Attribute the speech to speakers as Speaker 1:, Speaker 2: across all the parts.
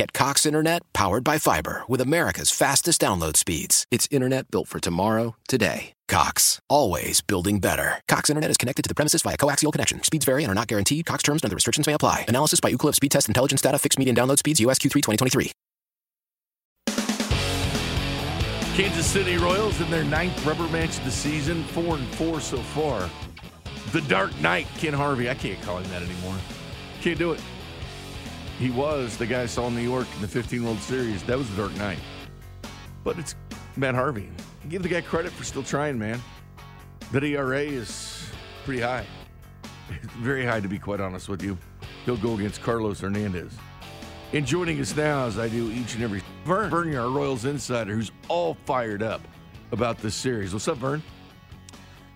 Speaker 1: Get Cox Internet powered by fiber with America's fastest download speeds. It's internet built for tomorrow, today. Cox, always building better. Cox Internet is connected to the premises via coaxial connection. Speeds vary and are not guaranteed. Cox terms and other restrictions may apply. Analysis by Ookla Speed Test Intelligence Data. Fixed median download speeds. US Q3 2023.
Speaker 2: Kansas City Royals in their ninth rubber match of the season. Four and four so far. The Dark Knight, Ken Harvey. I can't call him that anymore. Can't do it. He was the guy I saw in New York in the 15 World Series. That was the Dark Knight. But it's Matt Harvey. Give the guy credit for still trying, man. That ERA is pretty high. Very high, to be quite honest with you. He'll go against Carlos Hernandez. And joining us now, as I do each and every Vern, Vern, our Royals insider, who's all fired up about this series. What's up, Vern?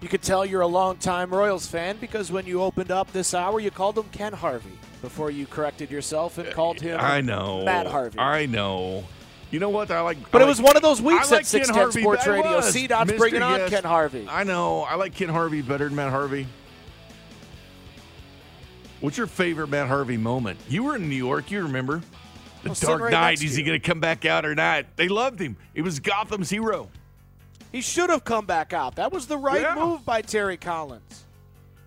Speaker 3: You could tell you're a longtime Royals fan because when you opened up this hour, you called him Ken Harvey before you corrected yourself and called him
Speaker 2: I know
Speaker 3: Matt Harvey.
Speaker 2: I know. You know what? I like.
Speaker 3: But
Speaker 2: I
Speaker 3: it was
Speaker 2: like,
Speaker 3: one of those weeks
Speaker 2: I
Speaker 3: at 610 Sports Radio. C Dot's bringing on. Ken Harvey.
Speaker 2: I know. I like Ken Harvey better than Matt Harvey. What's your favorite Matt Harvey moment? You were in New York. You remember the
Speaker 3: I'll
Speaker 2: Dark
Speaker 3: right
Speaker 2: Knight? Is he going to come back out or not? They loved him. He was Gotham's hero.
Speaker 3: He should have come back out. That was the right
Speaker 2: Yeah.
Speaker 3: move by Terry Collins.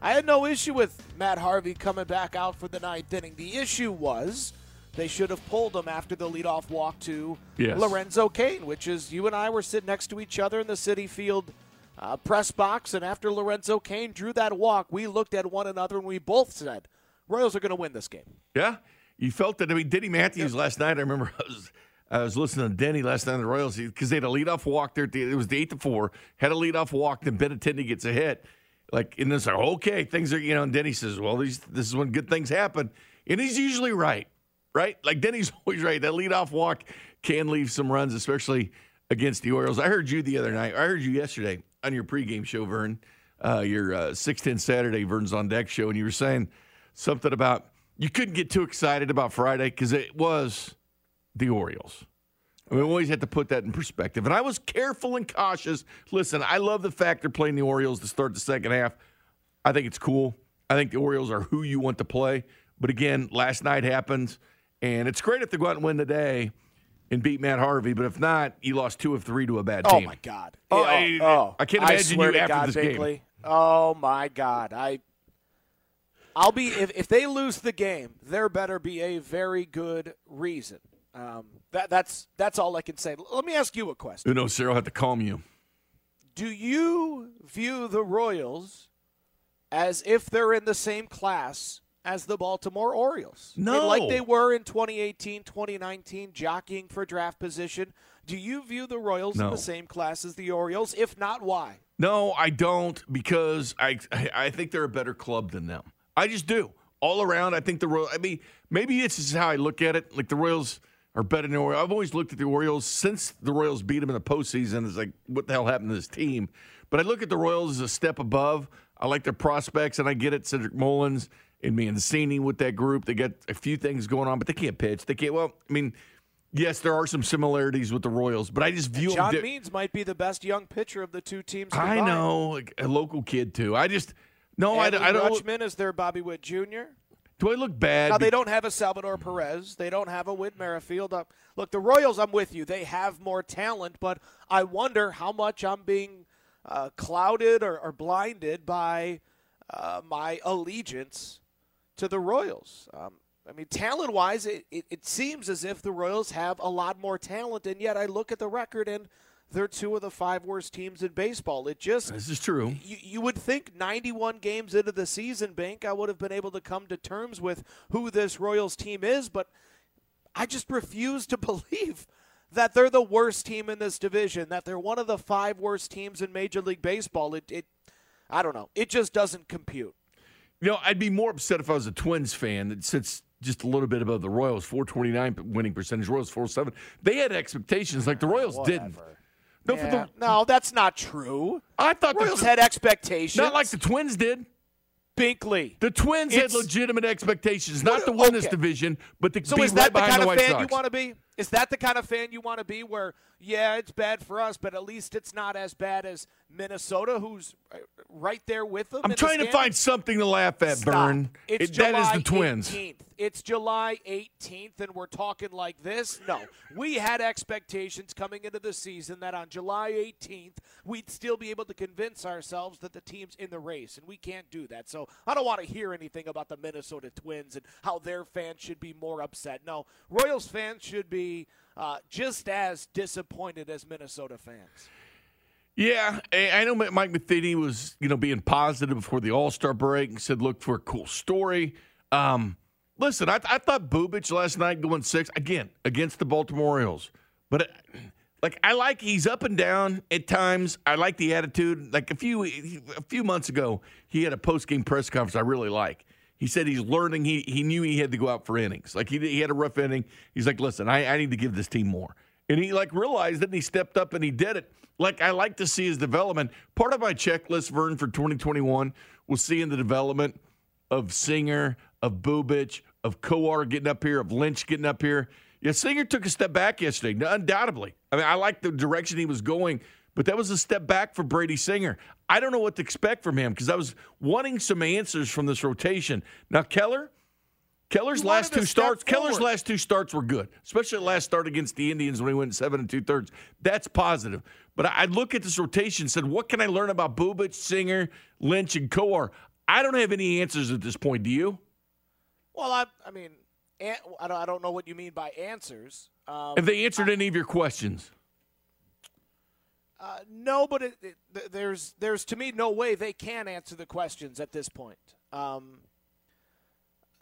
Speaker 3: I had no issue with Matt Harvey coming back out for the ninth inning. The issue was they should have pulled him after the leadoff walk to
Speaker 2: Yes.
Speaker 3: Lorenzo Cain, which is you and I were sitting next to each other in the Citi Field uh, press box, and after Lorenzo Cain drew that walk, we looked at one another and we both said, "Royals are going to win this game."
Speaker 2: Yeah, you felt that. I mean, Denny Matthews last night. I remember I was I was listening to Denny last night on the Royals because they had a leadoff walk there. It was the eight to four. Had a leadoff walk. Then Benintendi gets a hit. Like and it's like okay, things are you know. And Denny says, "Well, these this is when good things happen," and he's usually right. Right, like Denny's always right. That leadoff walk can leave some runs, especially against the Orioles. I heard you the other night. I heard you yesterday on your pregame show, Vern, uh, your uh, six ten Saturday Vern's on deck show, and you were saying something about you couldn't get too excited about Friday because it was the Orioles. I mean, we always have to put that in perspective. And I was careful and cautious. Listen, I love the fact they're playing the Orioles to start the second half. I think it's cool. I think the Orioles are who you want to play. But again, last night happened, and it's great if they go out and win the day and beat Matt Harvey. But if not, you lost two of three to a bad team.
Speaker 3: Oh my God!
Speaker 2: Oh, I- I can't imagine
Speaker 3: swear
Speaker 2: you after
Speaker 3: God,
Speaker 2: this game.
Speaker 3: Oh my God! I, I'll be if if they lose the game, there better be a very good reason. Um, that that's that's all I can say. Let me ask you a question:
Speaker 2: Who knows, Sarah? I'll have to calm you.
Speaker 3: Do you view the Royals as if they're in the same class as the Baltimore Orioles?
Speaker 2: No.
Speaker 3: like they were in 2018, 2019, jockeying for draft position. Do you view the Royals in the same class as the Orioles? If not, why?
Speaker 2: No, I don't because I I think they're a better club than them. I just do. All around, I think the Royals. I mean, maybe it's just how I look at it. Like the Royals are better than the Orioles. I've always looked at the Orioles since the Royals beat them in the postseason. It's like, what the hell happened to this team? But I look at the Royals as a step above. I like their prospects, and I get it. Cedric Mullins and Mancini with that group. They got a few things going on, but they can't pitch. They can't. Well, I mean, yes, there are some similarities with the Royals, but I just view
Speaker 3: John
Speaker 2: them. di-
Speaker 3: Means might be the best young pitcher of the two teams.
Speaker 2: I know, like a local kid too. I just no, I, I don't.
Speaker 3: Rutschman is their Bobby Witt Jr.
Speaker 2: Do I look bad?
Speaker 3: Now they don't have a Salvador Perez. They don't have a Whit Merrifield. Uh, look, the Royals. I'm with you. They have more talent, but I wonder how much I'm being uh, clouded or, or blinded by uh, my allegiance to the Royals. Um, I mean, talent wise, it, it, it seems as if the Royals have a lot more talent, and yet I look at the record and they're two of the five worst teams in baseball. It just
Speaker 2: This is true.
Speaker 3: you, you would think 91 games into the season, Bink, I would have been able to come to terms with who this Royals team is, but I just refuse to believe that they're the worst team in this division, that they're one of the five worst teams in Major League Baseball. It, it I don't know. It just doesn't compute.
Speaker 2: You know, I'd be more upset if I was a Twins fan that sits just a little bit above the Royals, 429 winning percentage, Royals 407. They had expectations like the Royals
Speaker 3: Whatever.
Speaker 2: didn't. No, for
Speaker 3: Yeah.
Speaker 2: the,
Speaker 3: no, that's not true.
Speaker 2: I thought
Speaker 3: Royals
Speaker 2: the,
Speaker 3: had expectations.
Speaker 2: not like the Twins did.
Speaker 3: Binkley.
Speaker 2: The Twins had legitimate expectations, not to win this division, but to
Speaker 3: So
Speaker 2: be
Speaker 3: is
Speaker 2: right
Speaker 3: that the
Speaker 2: behind
Speaker 3: kind
Speaker 2: the
Speaker 3: of fan
Speaker 2: Sox.
Speaker 3: you want to be? Is that the kind of fan you want to be where, yeah, it's bad for us, but at least it's not as bad as Minnesota, who's uh, right there with them?
Speaker 2: I'm
Speaker 3: the
Speaker 2: trying to find something to laugh at,
Speaker 3: Stop.
Speaker 2: Vern.
Speaker 3: It's
Speaker 2: It-
Speaker 3: July
Speaker 2: that is the Twins.
Speaker 3: 18th. It's July 18th, and we're talking like this. No, we had expectations coming into the season that on July 18th we'd still be able to convince ourselves that the team's in the race, and we can't do that. So I don't want to hear anything about the Minnesota Twins and how their fans should be more upset. No, Royals fans should be uh, just as disappointed as Minnesota fans.
Speaker 2: Yeah, I know Mike Matheny was, you know, being positive before the All Star break and said, "Look for a cool story." Um, listen, I, I thought Bubic last night going six again against the Baltimore Orioles, but uh, like I like he's up and down at times. I like the attitude. Like a few a few months ago, he had a post game press conference I really like. He said he's learning. He he knew he had to go out for innings. Like he he had a rough inning. He's like, listen, I, I need to give this team more. And he like realized it and he stepped up and he did it. Like I like to see his development. Part of my checklist, Vern, for 2021 was seeing the development of Singer, of Bubic, of Kowar getting up here, of Lynch getting up here. Yeah, Singer took a step back yesterday, undoubtedly. I mean, I like the direction he was going, but that was a step back for Brady Singer. I don't know what to expect from him because I was wanting some answers from this rotation. Now, Keller, Keller's last two starts, Keller's last two starts were good, especially the last start against the Indians when he went seven and two thirds. That's positive. But I I look at this rotation and said, what can I learn about Bubic, Singer, Lynch, and Kowar? I don't have any answers at this point. Do you?
Speaker 3: Well, I, I mean, an- I don't, I don't know what you mean by answers. Um,
Speaker 2: Have they answered any of your questions?
Speaker 3: Uh, no, but it, it, there's there's to me no way they can answer the questions at this point. Um,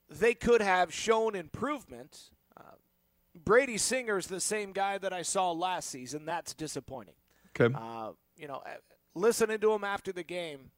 Speaker 3: they could have shown improvement. Uh, Brady Singer's the same guy that I saw last season. That's disappointing.
Speaker 2: Okay.
Speaker 3: Uh, you know, uh, listening to him after the game,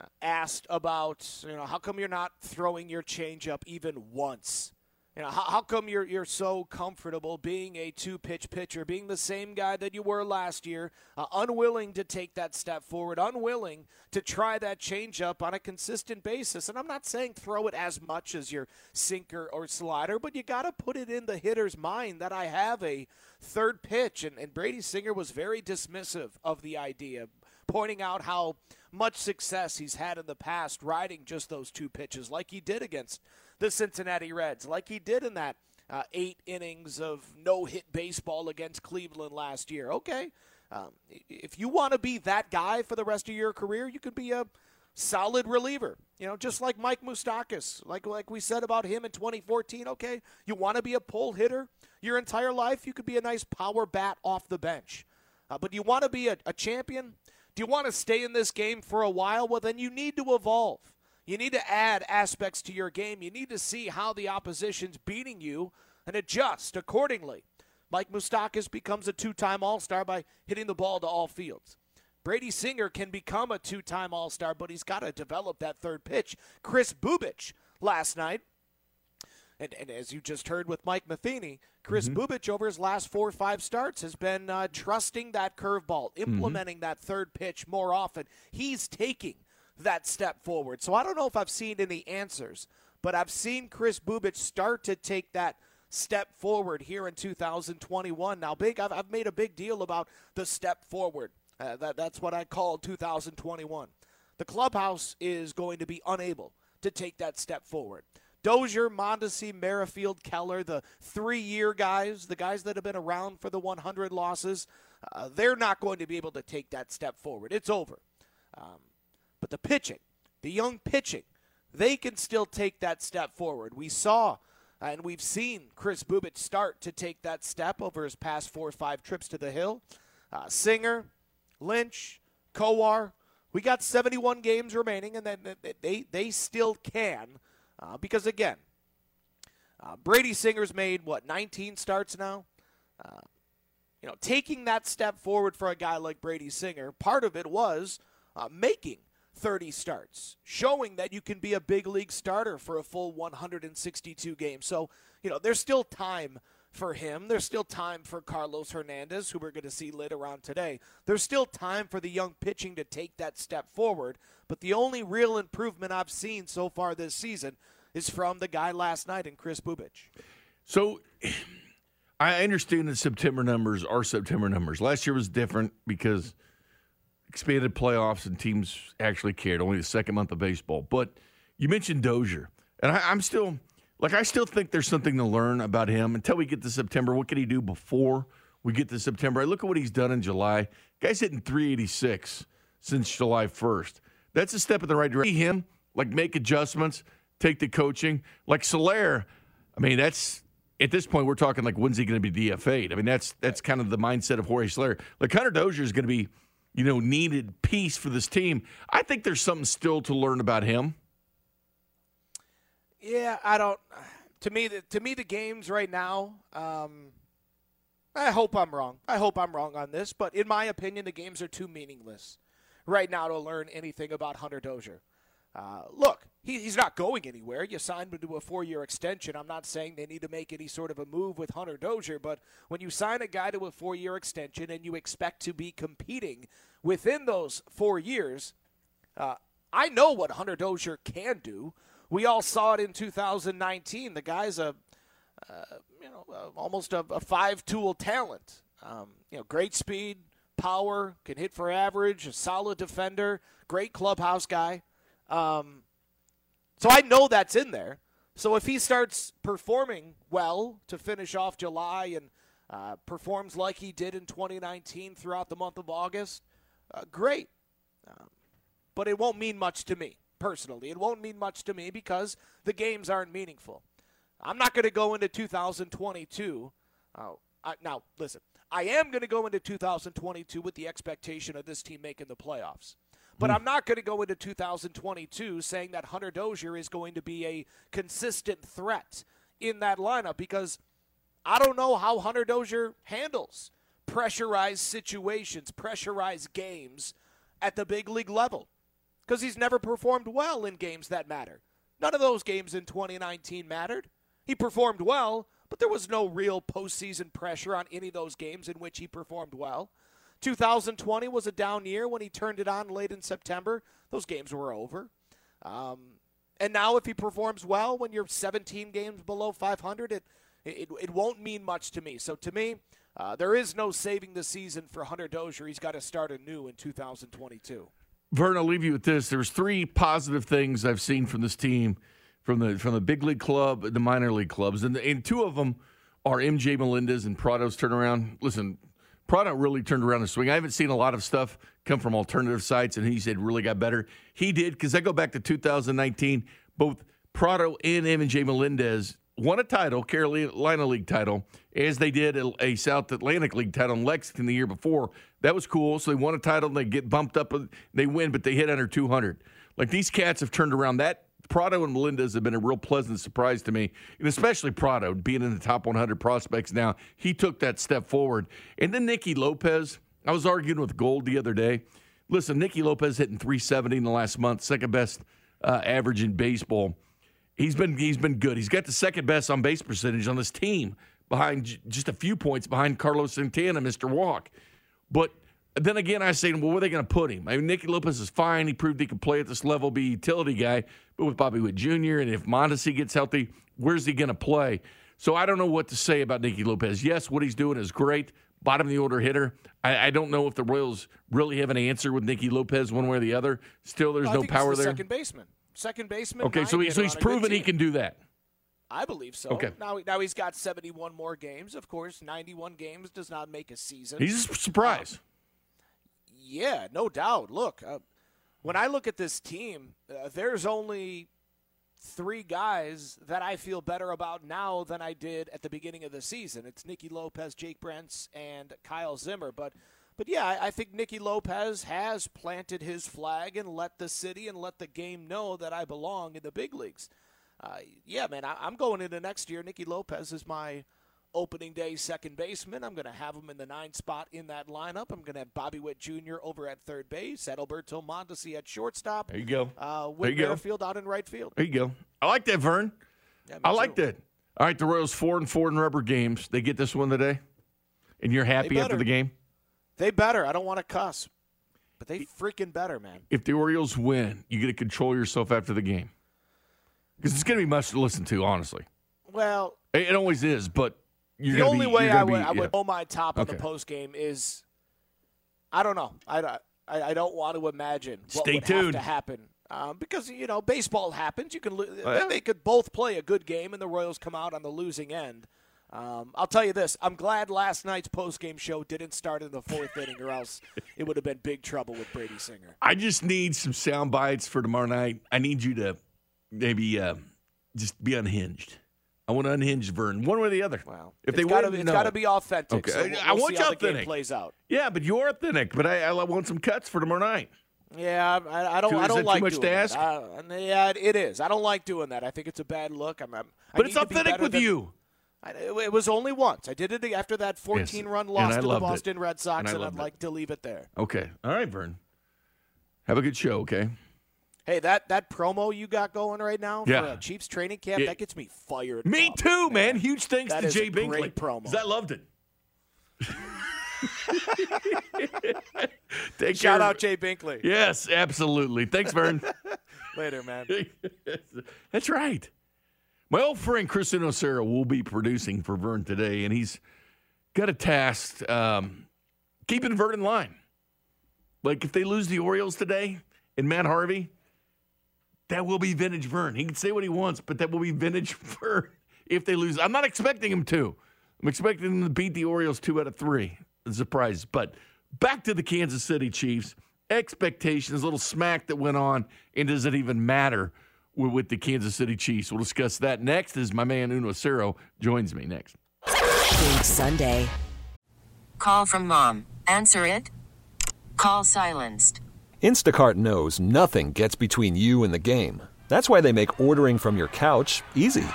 Speaker 3: uh, asked about you know how come you're not throwing your changeup even once. You know, how, how come you're you're so comfortable being a two pitch pitcher, being the same guy that you were last year, uh, unwilling to take that step forward, unwilling to try that changeup on a consistent basis? And I'm not saying throw it as much as your sinker or slider, but you got to put it in the hitter's mind that I have a third pitch. And, and Brady Singer was very dismissive of the idea, pointing out how much success he's had in the past riding just those two pitches, like he did against the Cincinnati Reds, like he did in that uh, eight innings of no hit baseball against Cleveland last year. Okay. Um, if you want to be that guy for the rest of your career, you could be a solid reliever. You know, just like Mike Moustakas, like like we said about him in 2014. Okay, you want to be a pull hitter your entire life, you could be a nice power bat off the bench. Uh, but you want to be a, a champion? Do you want to stay in this game for a while? Well, then you need to evolve. You need to add aspects to your game. You need to see how the opposition's beating you and adjust accordingly. Mike Moustakas becomes a two time All Star by hitting the ball to all fields. Brady Singer can become a two time All Star, but he's got to develop that third pitch. Chris Bubic last night, and, and as you just heard with Mike Matheny, Chris Bubic over his last four or five starts has been uh, trusting that curveball, implementing that third pitch more often. He's taking that step forward. So I don't know if I've seen any answers, but I've seen Chris Bubic start to take that step forward here in 2021. Now, big, I've, I've made a big deal about the step forward. Uh, that, that's what I call 2021. The clubhouse is going to be unable to take that step forward. Dozier, Mondesi, Merrifield, Keller, the three year guys, the guys that have been around for the 100 losses, uh, they're not going to be able to take that step forward. It's over. Um, but the pitching, the young pitching, they can still take that step forward. We saw and we've seen Chris Bubic start to take that step over his past four or five trips to the hill. Uh, Singer, Lynch, Kowar, we got 71 games remaining, and then they, they still can. Uh, because again, Uh, Brady Singer's made, what, 19 starts now? Uh, you know, taking that step forward for a guy like Brady Singer, part of it was uh, making 30 starts, showing that you can be a big league starter for a full 162 games. So, you know, there's still time for him. There's still time for Carlos Hernandez, who we're going to see later on today. There's still time for the young pitching to take that step forward. But the only real improvement I've seen so far this season is from the guy last night in Chris Bubic.
Speaker 2: So I understand that September numbers are September numbers. Last year was different because expanded playoffs and teams actually cared. Only the second month of baseball. But you mentioned Dozier, and I, I'm still like I still think there's something to learn about him until we get to September. What can he do before we get to September? I look at what he's done in July. Guy's hitting 386 since July 1st. That's a step in the right direction. See him like make adjustments, take the coaching. Like Soler, I mean that's at this point we're talking like when's he going to be DFA'd? I mean that's that's kind of the mindset of Jorge Soler. Like Hunter Dozier is going to be you know needed piece for this team. I think there's something still to learn about him.
Speaker 3: Yeah, I don't. To me, the, to me, the games right now. Um, I hope I'm wrong. I hope I'm wrong on this, but in my opinion, the games are too meaningless right now to learn anything about Hunter Dozier. Uh, look, he, he's not going anywhere. You signed him to a four-year extension. I'm not saying they need to make any sort of a move with Hunter Dozier, but when you sign a guy to a four-year extension and you expect to be competing within those four years, uh, I know what Hunter Dozier can do. We all saw it in 2019. The guy's a, uh, you know, uh, almost a, a five-tool talent. Um, you know, great speed, power, can hit for average, a solid defender, great clubhouse guy. Um, so I know that's in there. So if he starts performing well to finish off July and uh, performs like he did in 2019 throughout the month of August, uh, great. Um, but it won't mean much to me personally. It won't mean much to me because the games aren't meaningful. I'm not going to go into 2022. Uh, I, now, listen, I am going to go into 2022 with the expectation of this team making the playoffs. But mm. I'm not going to go into 2022 saying that Hunter Dozier is going to be a consistent threat in that lineup because I don't know how Hunter Dozier handles pressurized situations, pressurized games at the big league level because he's never performed well in games that matter. None of those games in 2019 mattered. He performed well, but there was no real postseason pressure on any of those games in which he performed well. 2020 was a down year when he turned it on late in September. Those games were over. Um, and now, if he performs well when you're 17 games below 500, it, it, it won't mean much to me. So, to me, uh, there is no saving the season for Hunter Dozier. He's got to start anew in 2022.
Speaker 2: Vern, I'll leave you with this. There's three positive things I've seen from this team, from the from the big league club, the minor league clubs, and, and two of them are MJ Melendez and Pratto's turnaround. Listen, Pratto really turned around the swing. I haven't seen a lot of stuff come from alternative sites, and he said really got better. He did because I go back to 2019. Both Pratto and MJ Melendez won a title, Carolina League title, as they did a, South Atlantic League title in Lexington the year before. That was cool. So they won a title and they get bumped up. They win, but they hit under 200. Like these cats have turned around. That Pratto and Melendez have been a real pleasant surprise to me, and especially Pratto being in the top 100 prospects now. He took that step forward. And then Nicky Lopez. I was arguing with Gold the other day. Listen, Nicky Lopez hitting 370 in the last month, second best uh, average in baseball. He's been he's been good. He's got the second best on base percentage on this team, behind just a few points behind Carlos Santana, Mr. Walk. But then again, I say, well, where are they going to put him? I mean, Nicky Lopez is fine. He proved he could play at this level, be a utility guy. But with Bobby Witt Jr. and if Mondesi gets healthy, where's he going to play? So I don't know what to say about Nicky Lopez. Yes, what he's doing is great. Bottom of the order hitter. I, I don't know if the Royals really have an answer with Nicky Lopez one way or the other. Still, there's no power
Speaker 3: the
Speaker 2: there.
Speaker 3: Second baseman second baseman.
Speaker 2: Okay, so, he, so he's proven he can do that.
Speaker 3: I believe so.
Speaker 2: Okay.
Speaker 3: Now, now he's got 71 more games. Of course, 91 games does not make a season.
Speaker 2: He's a surprise. Um,
Speaker 3: yeah, no doubt. Look, uh, when I look at this team, uh, there's only three guys that I feel better about now than I did at the beginning of the season. It's Nicky Lopez, Jake Brentz, and Kyle Zimmer. But but yeah, I, I think Nicky Lopez has planted his flag and let the city and let the game know that I belong in the big leagues. uh, yeah, man, I, I'm going into next year. Nicky Lopez is my opening day second baseman. I'm going to have him in the nine spot in that lineup. I'm going to have Bobby Witt Jr. over at third base, Adalberto Mondesi at shortstop.
Speaker 2: There you go.
Speaker 3: Uh,
Speaker 2: There you go.
Speaker 3: Merrifield out in right field.
Speaker 2: There you go. I like that, Vern.
Speaker 3: Yeah,
Speaker 2: I like that. All right, the Royals four and four in rubber games. They get this one today, and you're happy after the game.
Speaker 3: They better. I don't want to cuss, but they freaking better, man.
Speaker 2: If the Orioles win, you get to control yourself after the game because it's going to be much to listen to. Honestly,
Speaker 3: Well,
Speaker 2: it, it always is. But you're
Speaker 3: the only
Speaker 2: be,
Speaker 3: way I would,
Speaker 2: be-
Speaker 3: I would
Speaker 2: yeah.
Speaker 3: hold my top on the post game is, I don't know. I, I, I don't want to imagine what
Speaker 2: Stay
Speaker 3: would have
Speaker 2: tuned.
Speaker 3: to happen. Um, because you know baseball happens. You can lo-
Speaker 2: Oh, yeah.
Speaker 3: they could both play a good game, and the Royals come out on the losing end. Um, I'll tell you this: I'm glad last night's post game show didn't start in the fourth inning, or else it would have been big trouble with Brady Singer.
Speaker 2: I just need some sound bites for tomorrow night. I need you to maybe uh, just be unhinged. I want to unhinge Vern, one way or the other.
Speaker 3: Wow,
Speaker 2: If
Speaker 3: it's
Speaker 2: they
Speaker 3: gotta,
Speaker 2: win,
Speaker 3: it's
Speaker 2: no.
Speaker 3: got to be authentic.
Speaker 2: Okay.
Speaker 3: so we'll,
Speaker 2: I
Speaker 3: we'll
Speaker 2: want
Speaker 3: see
Speaker 2: you
Speaker 3: how the game
Speaker 2: authentic.
Speaker 3: plays out.
Speaker 2: Yeah, but you're authentic. But I, I want some cuts for tomorrow night.
Speaker 3: Yeah, I, I don't.
Speaker 2: Too-
Speaker 3: I don't
Speaker 2: that too
Speaker 3: like
Speaker 2: much
Speaker 3: doing
Speaker 2: to
Speaker 3: that.
Speaker 2: ask?
Speaker 3: I- yeah, it is. I don't like doing that. I think it's a bad look. I'm. I'm
Speaker 2: But it's
Speaker 3: to be
Speaker 2: authentic with
Speaker 3: than-
Speaker 2: you.
Speaker 3: It was only once. I did it after that 14 run loss to the
Speaker 2: loved it.
Speaker 3: Boston Red Sox,
Speaker 2: And
Speaker 3: and, I'd
Speaker 2: it.
Speaker 3: like to leave it there.
Speaker 2: Okay. All right, Vern. Have a good show. Okay.
Speaker 3: Hey, that that promo you got going right now
Speaker 2: Yeah.
Speaker 3: for uh, Chiefs training camp,
Speaker 2: Yeah.
Speaker 3: that gets me fired.
Speaker 2: Me
Speaker 3: up,
Speaker 2: too, man. Huge thanks
Speaker 3: That
Speaker 2: to Jay
Speaker 3: a
Speaker 2: Binkley.
Speaker 3: great promo.
Speaker 2: I loved it. Take
Speaker 3: Shout
Speaker 2: care.
Speaker 3: out Jay Binkley.
Speaker 2: Yes, absolutely. Thanks, Vern.
Speaker 3: Later, man.
Speaker 2: That's right. My old friend Chris Inocera will be producing for Vern today, and he's got a task um, keeping Vern in line. Like if they lose the Orioles today and Matt Harvey, that will be vintage Vern. He can say what he wants, but that will be vintage Vern if they lose. I'm not expecting him to. I'm expecting them to beat the Orioles two out of three. Surprise. But back to the Kansas City Chiefs. Expectations, little smack that went on, and does it even matter with, with the Kansas City Chiefs? We'll discuss that next as my man Uno Cero joins me next.
Speaker 4: Bink Sunday.
Speaker 5: Call from mom. Answer it. Call silenced.
Speaker 6: Instacart knows nothing gets between you and the game. That's why they make ordering from your couch easy.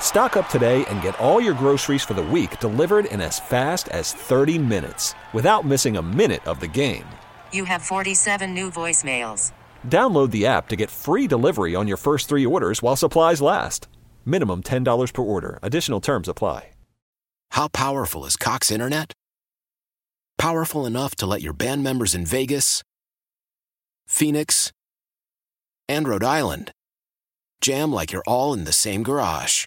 Speaker 6: Stock up today and get all your groceries for the week delivered in as fast as 30 minutes without missing a minute of the game.
Speaker 5: You have 47 new voicemails.
Speaker 6: Download the app to get free delivery on your first three orders while supplies last. Minimum $10 per order. Additional terms apply.
Speaker 1: How powerful is Cox Internet? Powerful enough to let your band members in Vegas, Phoenix, and Rhode Island jam like you're all in the same garage.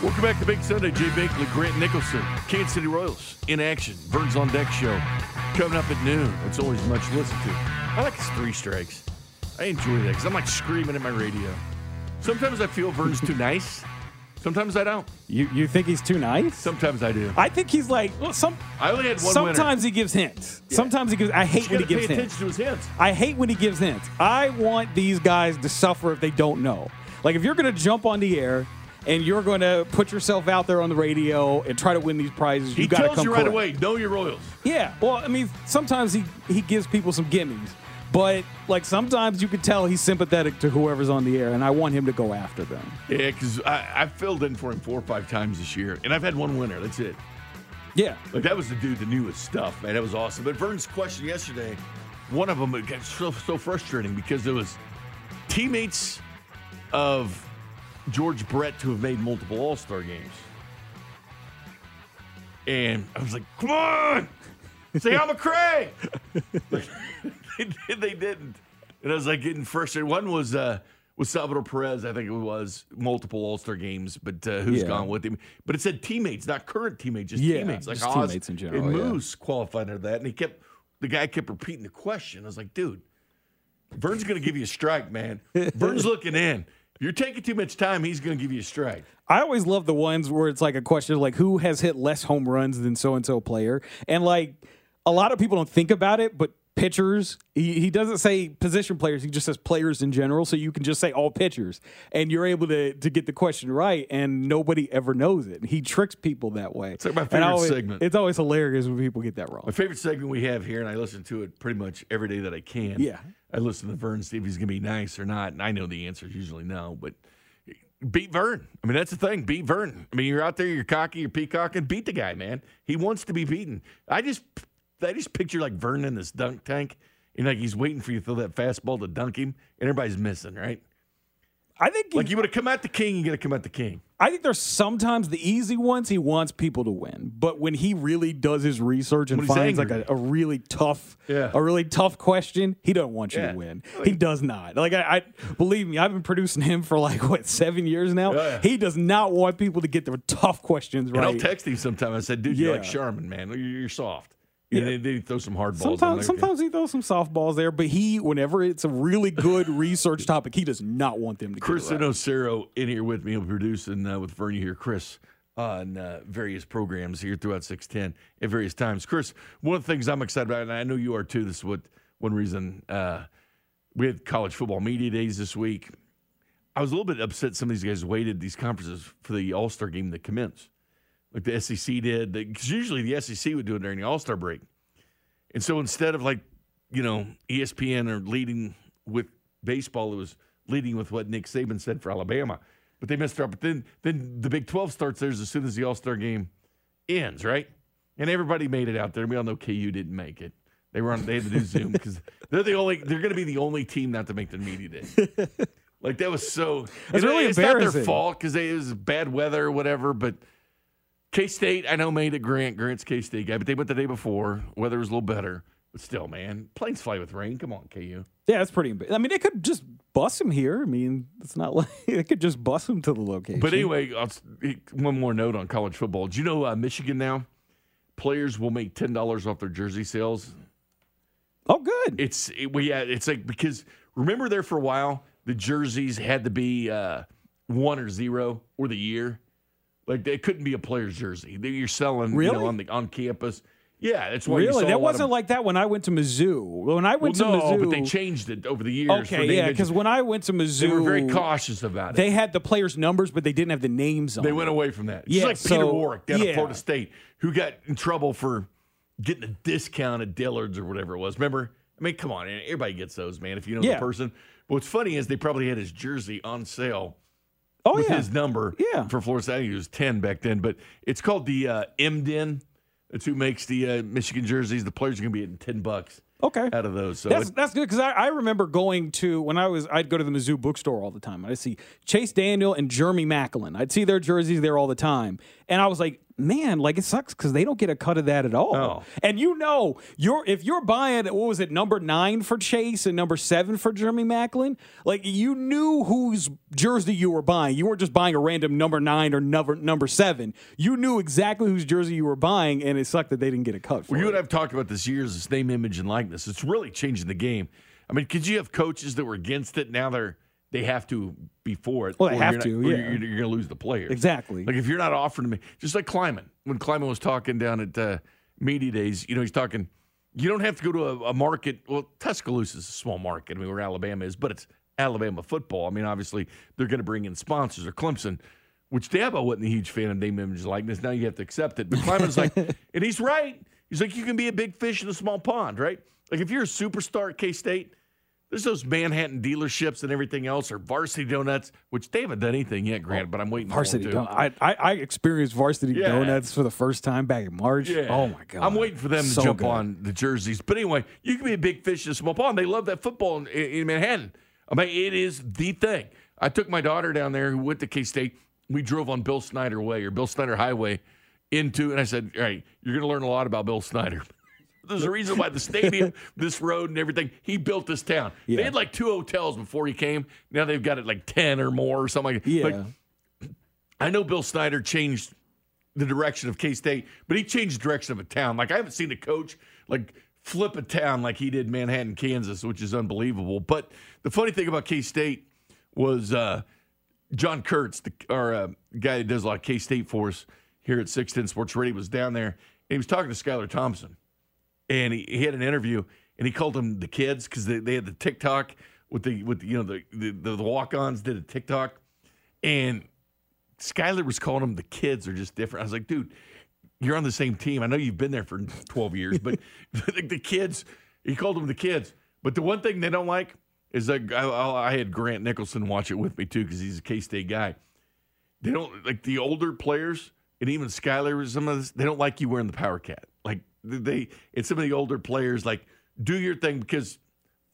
Speaker 2: Welcome back to Bink Sunday. Jay Binkley, Grant Nicholson, Kansas City Royals in action. Vern's on deck show coming up at noon. It's always much listened to. I like his three strikes. I enjoy that because I'm like screaming at my radio. Sometimes I feel Vern's too nice. Sometimes I don't.
Speaker 7: You you think he's too nice?
Speaker 2: Sometimes I do.
Speaker 7: I think he's like well, some.
Speaker 2: I only had one
Speaker 7: Sometimes he gives hints. Sometimes he gives. I hate
Speaker 2: winner.
Speaker 7: when he gives
Speaker 2: pay
Speaker 7: hints.
Speaker 2: attention to his hints.
Speaker 7: I hate when he gives hints. I want these guys to suffer if they don't know. Like if you're going to jump on the air and you're going to put yourself out there on the radio and try to win these prizes, you got to
Speaker 2: tells
Speaker 7: come
Speaker 2: you right
Speaker 7: correct.
Speaker 2: away, know your Royals.
Speaker 7: Yeah. Well, I mean, sometimes he he gives people some gimmies, but like sometimes you can tell he's sympathetic to whoever's on the air, and I want him to go after them.
Speaker 2: Yeah, because I, I filled in for him four or five times this year, and I've had one winner. That's it.
Speaker 7: Yeah.
Speaker 2: Like that was the dude that knew his stuff, man. That was awesome. But Vern's question yesterday, one of them it got so, so frustrating because it was teammates of George Brett to have made multiple All Star games, and I was like, "Come on, Say I'm a Craig. they, did, they didn't, and I was like getting frustrated. One was uh, was Salvador Perez. I think it was multiple All Star games, but uh, who's
Speaker 7: Yeah.
Speaker 2: gone with him? But it said teammates, not current teammates, just
Speaker 7: Yeah,
Speaker 2: teammates. Like
Speaker 7: just
Speaker 2: Oz
Speaker 7: teammates in general,
Speaker 2: And
Speaker 7: yeah.
Speaker 2: Moose qualified under that, and he kept the guy kept repeating the question. I was like, dude, Vern's going to give you a strike, man. Vern's looking in. You're taking too much time, he's going to give you a strike.
Speaker 7: I always love the ones where it's like a question like who has hit less home runs than so and so player, and like a lot of people don't think about it, but pitchers he, he doesn't say position players he just says players in general so you can just say all pitchers and you're able to to get the question right and nobody ever knows it he tricks people that way it's
Speaker 2: like my favorite
Speaker 7: always-
Speaker 2: segment.
Speaker 7: it's always hilarious when people get that wrong
Speaker 2: My favorite segment we have here, and I listen to it pretty much every day that I can.
Speaker 7: Yeah.
Speaker 2: I listen to Vern, see if he's going to be nice or not. And I know the answer is usually no, but beat Vern. I mean, that's the thing. Beat Vern. I mean, you're out there, you're cocky, you're peacocking. Beat the guy, man. He wants to be beaten. I just, I just picture like Vern in this dunk tank, and like he's waiting for you to throw that fastball to dunk him, and everybody's missing, right?
Speaker 7: I think
Speaker 2: Like you would have come at the king, you got to come at the king.
Speaker 7: I think there's sometimes the easy ones he wants people to win, but when he really does his research and
Speaker 2: When
Speaker 7: finds like a, a really tough,
Speaker 2: Yeah.
Speaker 7: a really tough question, he doesn't want you
Speaker 2: Yeah.
Speaker 7: to win. He does not. Like I, I believe me, I've been producing him for like what seven years now.
Speaker 2: Yeah.
Speaker 7: He does not want people to get the tough questions
Speaker 2: And I'll text him sometime. I said, dude, you're like
Speaker 7: Yeah.
Speaker 2: Sharman, man. You're soft.
Speaker 7: Yeah.
Speaker 2: they, they throw some hard balls. I'm
Speaker 7: Sometimes, sometimes he throws some softballs there, but he, whenever it's a really good research topic, he does not want them to
Speaker 2: Chris
Speaker 7: get it right.
Speaker 2: Inocero in here with me. He'll be producing uh, with Vernie here, Chris, on uh, various programs here throughout 610 at various times. Chris, one of the things I'm excited about, and I know you are too, this is what one reason uh, we had college football media days this week. I was a little bit upset some of these guys waited these conferences for the All Star game to commence, like the SEC did. Because usually the SEC would do it during the All Star break. And so instead of like, you know, ESPN or leading with baseball, it was leading with what Nick Saban said for Alabama. But they messed up. But then then the Big 12 starts theirs as soon as the All Star game ends, right? And everybody made it out there. We all know KU didn't make it. They were on they had to do Zoom because they're the only they're gonna be the only team not to make the media day. like that was so and
Speaker 7: really
Speaker 2: it's not their
Speaker 7: embarrassing.
Speaker 2: fault because it was bad weather or whatever, but K State, I know made it Grant. Grant's K State guy, but they went the day before. Weather was a little better, but still, man, planes fly with rain. Come on, KU.
Speaker 7: Yeah, that's pretty. I mean, they could just bus him here. I mean, it's not like they could just bus him to the location.
Speaker 2: But anyway, I'll, one more note on college football. Do you know uh, Michigan now? Players will make ten dollars off their jersey sales.
Speaker 7: oh, good.
Speaker 2: It's it, well, yeah, it's like because remember there for a while the jerseys had to be uh, one or zero or the year. Like they couldn't be a player's jersey. You're selling you know, on the on campus. Yeah, that's why
Speaker 7: Really, that wasn't
Speaker 2: of,
Speaker 7: like that when I went to Mizzou. When I
Speaker 2: Well,
Speaker 7: went
Speaker 2: no,
Speaker 7: to Mizzou,
Speaker 2: but they changed it over the years.
Speaker 7: okay, yeah, because when I went to Mizzou,
Speaker 2: they were very cautious about it.
Speaker 7: They had the players' numbers, but they didn't have the names on.
Speaker 2: They went away from that. Just
Speaker 7: Yeah,
Speaker 2: like Peter
Speaker 7: so-
Speaker 2: Warrick down
Speaker 7: yeah.
Speaker 2: at Florida State, who got in trouble for getting a discount at Dillard's or whatever it was. Remember? I mean, come on, everybody gets those, man. If you know
Speaker 7: Yeah.
Speaker 2: the person. But what's funny is they probably had his jersey on sale
Speaker 7: Oh
Speaker 2: with
Speaker 7: yeah,
Speaker 2: his number.
Speaker 7: Yeah.
Speaker 2: For Florida State, I think it was ten back then. But it's called the uh, MDN. That's who makes the uh, Michigan jerseys. The players are going to be getting ten bucks
Speaker 7: okay.
Speaker 2: out of those. So
Speaker 7: That's
Speaker 2: it-
Speaker 7: that's good because I, I remember going to when I was I'd go to the Mizzou bookstore all the time. I'd see Chase Daniel and Jeremy Maclin. I'd see their jerseys there all the time, and I was like, man, like it sucks because they don't get a cut of that at all.
Speaker 2: Oh.
Speaker 7: And you know, you're if you're buying what was it number nine for Chase and number seven for Jeremy Maclin, like you knew whose jersey you were buying. You weren't just buying a random number nine or number number seven. You knew exactly whose jersey you were buying, and it sucked that they didn't get a cut for
Speaker 2: Well, you
Speaker 7: it.
Speaker 2: and I have talked about this years, this name, image, and likeness. It's really changing the game. I mean, could you have coaches that were against it? Now they're they have to before it.
Speaker 7: Well, they have
Speaker 2: you're
Speaker 7: to, yeah.
Speaker 2: You're, you're going to lose the players.
Speaker 7: Exactly.
Speaker 2: Like if you're not offering me, just like Klieman, when Klieman was talking down at uh, media days, you know, he's talking. You don't have to go to a, a market. Well, Tuscaloosa is a small market. I mean, where Alabama is, but it's Alabama football. I mean, obviously they're going to bring in sponsors or Clemson. Which Dabo wasn't a huge fan of name, image, likeness. Now you have to accept it. But Klieman's like, and he's right. He's like, you can be a big fish in a small pond, right? Like if you're a superstar at K State, there's those Manhattan dealerships and everything else, or Varsity Donuts, which they haven't done anything yet, Grant. Oh, but I'm waiting
Speaker 7: Varsity
Speaker 2: for them
Speaker 7: Don-
Speaker 2: to.
Speaker 7: I, I I experienced varsity
Speaker 2: Yeah.
Speaker 7: donuts for the first time back in March.
Speaker 2: Yeah.
Speaker 7: Oh my god!
Speaker 2: I'm waiting for them to jump
Speaker 7: good.
Speaker 2: on the jerseys. But anyway, you can be a big fish in a small pond. They love that football in, in Manhattan. I mean, it is the thing. I took my daughter down there who went to K State. We drove on Bill Snyder Way or Bill Snyder Highway into, and I said, "All right, you're going to learn a lot about Bill Snyder." There's a reason why the stadium, this road, and everything. He built this town.
Speaker 7: Yeah.
Speaker 2: They had like two hotels before he came. Now they've got it like ten or more or something like that.
Speaker 7: Yeah.
Speaker 2: Like, I know Bill Snyder changed the direction of K State, but he changed the direction of a town. Like I haven't seen a coach like flip a town like he did Manhattan, Kansas, which is unbelievable. But the funny thing about K State was uh, John Kurtz, the our uh, guy that does a lot of K State for us here at 610 Sports Radio, was down there and he was talking to Skylar Thompson. And he, he had an interview and he called them the kids because they, they had the TikTok with the with the, you know the the, the walk ons did a TikTok and Skylar was calling them the kids are just different. I was like, dude, you're on the same team. I know you've been there for 12 years, but the, the kids, he called them the kids. But the one thing they don't like is that I, I had Grant Nicholson watch it with me too because he's a K State guy. They don't like the older players and even Skylar. Some of this, they don't like you wearing the power cat. They and some of the older players like do your thing because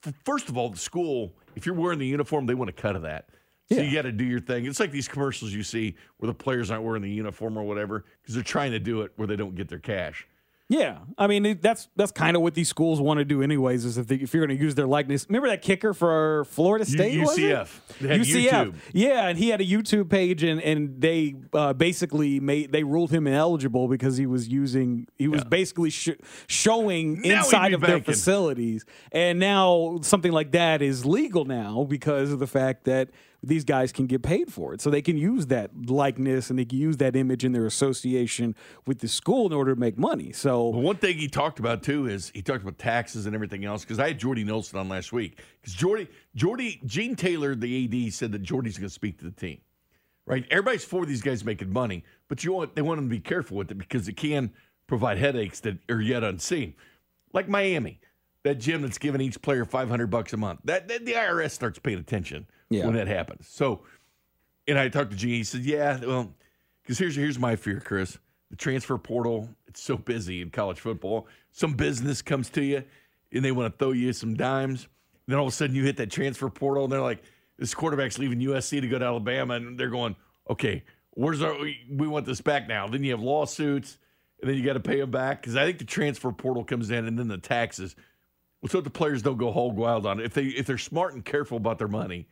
Speaker 2: f- first of all, the school if you're wearing the uniform, they want a cut of that. So you got to do your thing. It's like these commercials you see where the players aren't wearing the uniform or whatever because they're trying to do it where they don't get their cash.
Speaker 7: Yeah, I mean that's that's kind of what these schools want to do, anyways. Is if, they, if you're going to use their likeness. Remember that kicker for Florida State? was it?
Speaker 2: UCF.
Speaker 7: UCF.
Speaker 2: YouTube.
Speaker 7: Yeah, and he had a YouTube page, and and they uh, basically made they ruled him ineligible because he was using he was basically sh- showing
Speaker 2: Now
Speaker 7: inside of their facilities, and now something like that is legal now because of the fact that these guys can get paid for it, so they can use that likeness and they can use that image in their association with the school in order to make money. So
Speaker 2: But one thing he talked about too is he talked about taxes and everything else because I had Jordy Nelson on last week because Jordy, Jordy, Gene Taylor, the AD, said that Jordy's going to speak to the team. Right? Everybody's for these guys making money, but you want they want them to be careful with it because it can provide headaches that are yet unseen. Like Miami, that gym that's giving each player five hundred bucks a month. That, that the IRS starts paying attention
Speaker 7: Yeah.
Speaker 2: when that happens. So, and I talked to Gene. He said, "Yeah, well, because here's here's my fear, Chris. The transfer portal. It's so busy in college football. Some business comes to you, and they want to throw you some dimes. Then all of a sudden, you hit that transfer portal, and they're like, "This quarterback's leaving USC to go to Alabama," and they're going, "Okay, where's our? We want this back now." Then you have lawsuits, and then you got to pay them back because I think the transfer portal comes in, and then the taxes. So the players don't go hog wild on it. If they if they're smart and careful about their money,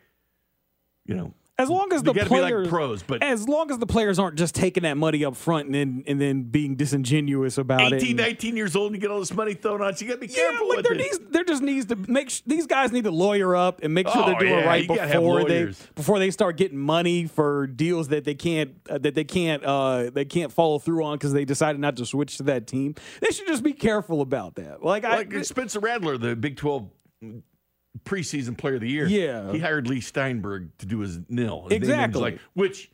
Speaker 2: you know,
Speaker 7: as long as the
Speaker 2: be like
Speaker 7: players
Speaker 2: pros, but-
Speaker 7: as long as the players aren't just taking that money up front and then and then being disingenuous about
Speaker 2: 18,
Speaker 7: it. and-
Speaker 2: 19 years old and you get all this money thrown on you. You got to be
Speaker 7: yeah,
Speaker 2: careful
Speaker 7: like
Speaker 2: with
Speaker 7: there
Speaker 2: it.
Speaker 7: needs there just needs to make sh- these guys need to lawyer up and make sure
Speaker 2: Oh,
Speaker 7: they're doing
Speaker 2: yeah,
Speaker 7: right
Speaker 2: you gotta have
Speaker 7: before they before they start getting money for deals that they can't uh, that they can't uh, they can't follow through on because they decided not to switch to that team. They should just be careful about that. Like,
Speaker 2: like
Speaker 7: I,
Speaker 2: Spencer Rattler, the Big 12 preseason player of the year.
Speaker 7: Yeah.
Speaker 2: He hired Leigh Steinberg to do his nil.
Speaker 7: Exactly.
Speaker 2: Like, which,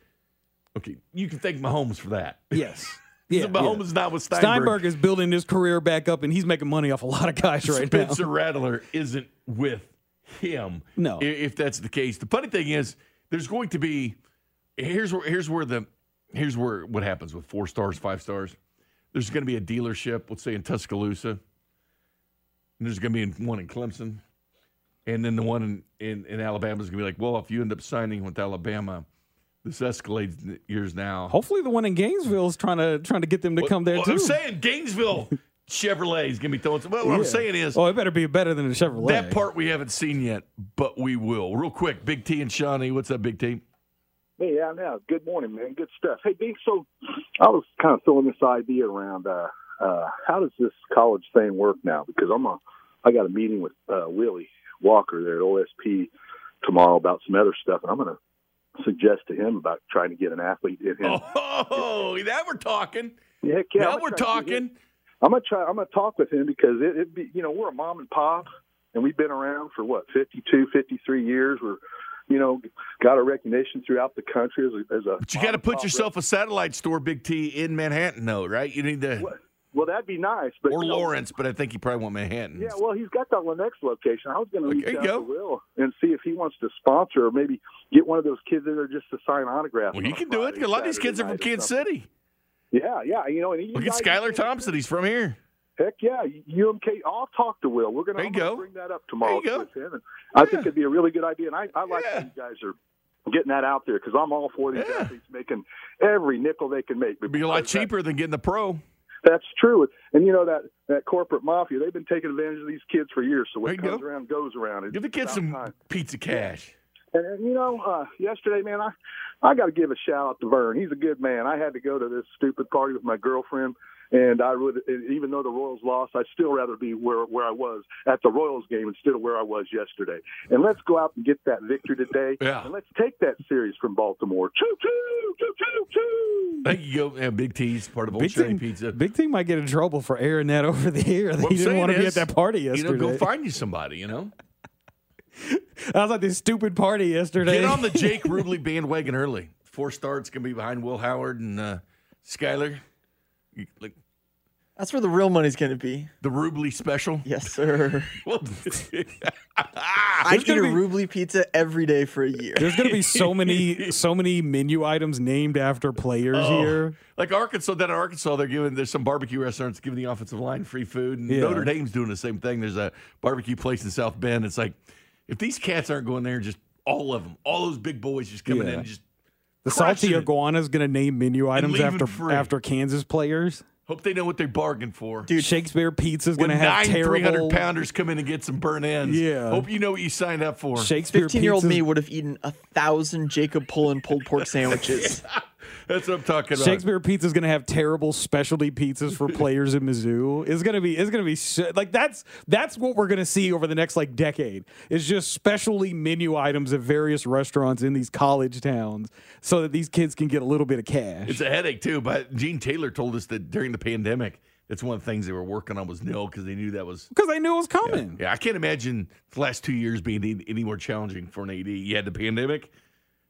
Speaker 2: okay, you can thank Mahomes for that.
Speaker 7: yes.
Speaker 2: Yeah,
Speaker 7: Yeah,
Speaker 2: Mahomes
Speaker 7: yeah.
Speaker 2: is not with Steinberg.
Speaker 7: Steinberg is building his career back up, and he's making money off a lot of guys right
Speaker 2: Spencer
Speaker 7: now.
Speaker 2: Spencer Rattler isn't with him.
Speaker 7: No.
Speaker 2: if that's the case. The funny thing is, there's going to be here's where here's where the here's where what happens with four stars, five stars. There's going to be a dealership, let's say in Tuscaloosa, and there's going to be one in Clemson, and then the one in in, in Alabama is going to be like, well, if you end up signing with Alabama, this escalates years now.
Speaker 7: Hopefully, the one in Gainesville is trying to trying to get them to come there
Speaker 2: Well,
Speaker 7: too.
Speaker 2: I'm saying Gainesville Chevrolet is going to be throwing. Some, well, what I'm saying is.
Speaker 7: oh, it better be better than a Chevrolet.
Speaker 2: That part we haven't seen yet, but we will. Real quick, Big T and Shawnee. What's up, Big T?
Speaker 8: Hey, yeah, now, good morning, man. Good stuff. Hey, Bink, so I was kind of throwing this idea around. Uh, uh, how does this college thing work now? Because I'm a, I got a meeting with uh, Willie Walker there at OSP tomorrow about some other stuff, and I'm going to suggest to him about trying to get an athlete in him.
Speaker 2: Oh, now we're talking.
Speaker 8: Yeah,
Speaker 2: now
Speaker 8: I'm
Speaker 2: we're
Speaker 8: gonna try to get him.
Speaker 2: talking.
Speaker 8: I'm gonna try. I'm gonna talk with him because it, it be, you know, we're a mom and pop, and we've been around for what 52, 53 years. We're, you know, got a recognition throughout the country as a. As a
Speaker 2: But you got to put yourself a satellite store, Big T, in Manhattan, though, right? You need to,
Speaker 8: Well, that'd be nice, but
Speaker 2: or
Speaker 8: you know,
Speaker 2: Lawrence, but I think he probably want Manhattan.
Speaker 8: Yeah, well, he's got that Lenexa location. I was going to reach out
Speaker 2: go.
Speaker 8: to Will and see if he wants to sponsor or maybe get one of those kids in there just to sign autographs.
Speaker 2: Well, you can do it.
Speaker 8: Friday,
Speaker 2: A lot of these kids are from Kansas. City.
Speaker 8: Yeah, yeah, you know, and you
Speaker 2: Look at Skylar Thompson. He's from here.
Speaker 8: Heck yeah, UMK. I'll talk to Will. We're going to bring that up tomorrow
Speaker 2: There you go.
Speaker 8: with him, and I think it'd be a really good idea. And I, I like that you guys are getting that out there because I'm all for these
Speaker 2: Yeah.
Speaker 8: athletes making every nickel they can make.
Speaker 2: It'd be a lot cheaper than getting the pro.
Speaker 8: That's true. And you know that that corporate mafia, they've been taking advantage of these kids for years. So what comes
Speaker 2: go.
Speaker 8: around goes around. It's
Speaker 2: Give the kids some
Speaker 8: time.
Speaker 2: pizza cash.
Speaker 8: And, and you know, uh, yesterday, man, I I got to give a shout out to Vern. He's a good man. I had to go to this stupid party with my girlfriend, and I would, even though the Royals lost, I'd still rather be where where I was at the Royals game instead of where I was yesterday. And let's go out and get that victory today.
Speaker 2: Yeah.
Speaker 8: And let's take that series from Baltimore. Choo choo choo choo choo.
Speaker 2: Thank you, go. Yeah, Big T's part of Old
Speaker 7: Big
Speaker 2: Shiny Pizza.
Speaker 7: Big thing might get in trouble for airing that over the air.
Speaker 2: What
Speaker 7: he didn't want to be at that party
Speaker 2: You
Speaker 7: yesterday.
Speaker 2: know, go find you somebody. You know,
Speaker 7: I was at this stupid party yesterday.
Speaker 2: get on the Jake Rubley bandwagon early. Four starts gonna be behind Will Howard and uh, Skylar. You- Like
Speaker 9: That's where the real money's going to be.
Speaker 2: the Rubley special.
Speaker 9: Yes, sir.
Speaker 2: Well,
Speaker 9: I eat a
Speaker 7: be-
Speaker 9: Rubley pizza every day for a year.
Speaker 7: There's gonna be so many, so many menu items named after players
Speaker 2: Oh.
Speaker 7: here.
Speaker 2: like Arkansas, down in Arkansas, they're giving there's some barbecue restaurants giving the offensive line free food, and
Speaker 7: Yeah.
Speaker 2: Notre Dame's doing the same thing. There's a barbecue place in South Bend. It's like if these cats aren't going there, just all of them, all those big boys just coming
Speaker 7: Yeah.
Speaker 2: in, and just
Speaker 7: The
Speaker 2: crushing
Speaker 7: salty
Speaker 2: it.
Speaker 7: iguana is gonna name menu items
Speaker 2: leave 'em
Speaker 7: after
Speaker 2: free.
Speaker 7: after Kansas players.
Speaker 2: hope they know what they bargained for.
Speaker 7: Dude, Shakespeare Pizza's
Speaker 2: when
Speaker 7: gonna have
Speaker 2: nine three hundred
Speaker 7: terrible.
Speaker 2: pounders come in and get some burn ends.
Speaker 7: Yeah.
Speaker 2: Hope you know what you signed up for.
Speaker 7: Shakespeare
Speaker 9: 15 year old
Speaker 7: Pizza's-
Speaker 9: me would have eaten a thousand Jacob Pullen pulled pork sandwiches.
Speaker 2: That's what I'm talking about.
Speaker 7: Shakespeare Pizza's gonna have terrible specialty pizzas for players in Mizzou. It's gonna be it's gonna be so- like that's that's what we're gonna see over the next like decade. It's just specialty menu items at various restaurants in these college towns, so that these kids can get a little bit of cash.
Speaker 2: It's a headache too. But Gene Taylor told us that during the pandemic, that's one of the things they were working on was NIL because they knew that was.
Speaker 7: Because they knew it was coming.
Speaker 2: Yeah, I can't imagine the last two years being any, any more challenging for an AD. You had the pandemic,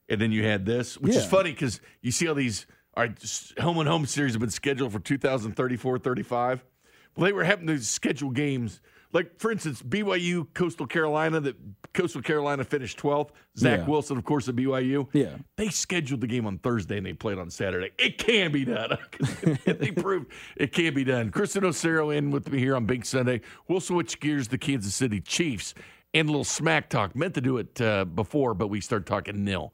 Speaker 2: and then you had this, which is funny because you see all these. All right, home and home series have been scheduled for 2034, 35. Well, they were having to schedule games. Like, for instance, BYU, Coastal Carolina, that Coastal Carolina finished 12th. Zach
Speaker 7: Yeah.
Speaker 2: Wilson, of course, at BYU.
Speaker 7: Yeah.
Speaker 2: They scheduled the game on Thursday and they played on Saturday. It can be done. they proved it can be done. Kristen Osero in with me here on Bink Sunday. We'll switch gears to Kansas City Chiefs and a little smack talk. Meant to do it uh, before, but we start talking NIL.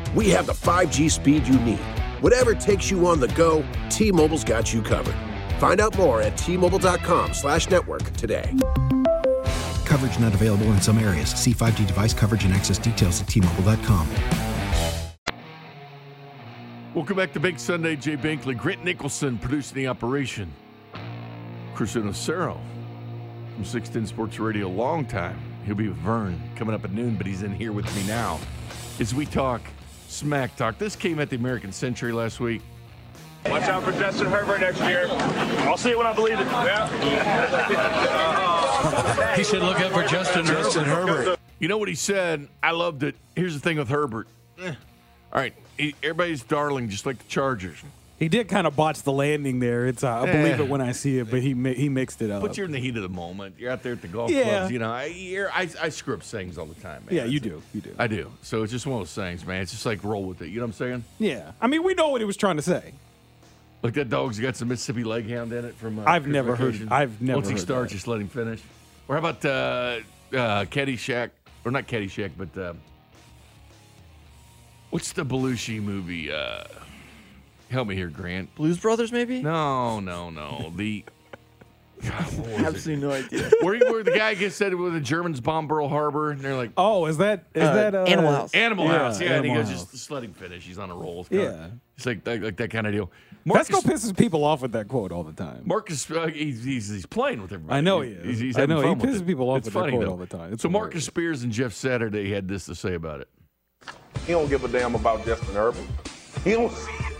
Speaker 10: we have the 5G speed you need. Whatever takes you on the go, T Mobile's got you covered. Find out more at T-Mobile.com slash network today.
Speaker 11: Coverage not available in some areas. See 5G device coverage and access details at tmobile.com.
Speaker 2: Welcome back to Bink Sunday. Jay Binkley, Grant Nicholson producing the operation. Christian Osero from 610 Sports Radio, long time. He'll be with Vern coming up at noon, but he's in here with me now as we talk smack talk. This came at the American Century last week.
Speaker 12: Watch out for Justin Herbert next year. I'll see it when I believe it. Yeah.
Speaker 13: He said, "Look out for Justin,
Speaker 2: Justin
Speaker 13: Herbert."
Speaker 2: You know what he said? I loved it. Here's the thing with Herbert. Eh, All right, everybody's darling, just like the Chargers.
Speaker 7: He did kind of botch the landing there. It's uh, I believe it when I see it, but he mi- he mixed it up.
Speaker 2: But you're in the heat of the moment. You're out there at the golf
Speaker 7: Yeah.
Speaker 2: clubs. You know, I, you're, I I screw up sayings all the time. Man.
Speaker 7: yeah, you do, you do.
Speaker 2: I do. So it's just one of those sayings, man. It's just like roll with it. You know what I'm saying?
Speaker 7: Yeah, I mean we know what he was trying to say.
Speaker 2: Like that dog's got some Mississippi leg hound in it from. Uh,
Speaker 7: I've never heard-
Speaker 2: Vacation.
Speaker 7: I've never
Speaker 2: Once he
Speaker 7: heard
Speaker 2: starts,
Speaker 7: that.
Speaker 2: just let him finish. Or how about uh, uh, Caddyshack? Or not Caddyshack, but uh, what's the Belushi movie? Uh, help me here, Grant.
Speaker 9: Blues Brothers, maybe?
Speaker 2: No, no, no. The God, what was it?
Speaker 9: Absolutely no idea.
Speaker 2: where, where the guy gets said where the Germans bomb Pearl Harbor, and they're like,
Speaker 7: Oh, is that is
Speaker 9: Uh,
Speaker 7: that uh,
Speaker 9: Animal House.
Speaker 2: Animal
Speaker 7: Yeah,
Speaker 2: House, yeah. and he goes,
Speaker 7: House.
Speaker 2: just, just let him finish. He's on a roll. It's
Speaker 7: Yeah.
Speaker 2: kinda- it's like that, like that kind of deal.
Speaker 7: Vasco
Speaker 2: Marcus,
Speaker 7: pisses people off with that quote all the time.
Speaker 2: Marcus, uh, he's, he's he's playing with everybody.
Speaker 7: I know he is.
Speaker 2: He's, he's
Speaker 7: I
Speaker 2: having
Speaker 7: know, he
Speaker 2: fun with
Speaker 7: pisses
Speaker 2: it.
Speaker 7: people off
Speaker 2: It's
Speaker 7: with that
Speaker 2: funny,
Speaker 7: quote
Speaker 2: though.
Speaker 7: all the time. It's
Speaker 2: so
Speaker 7: hilarious.
Speaker 2: Marcus Spears and Jeff Saturday had this to say about it.
Speaker 13: He don't give a damn about Justin Herbert. He don't see it.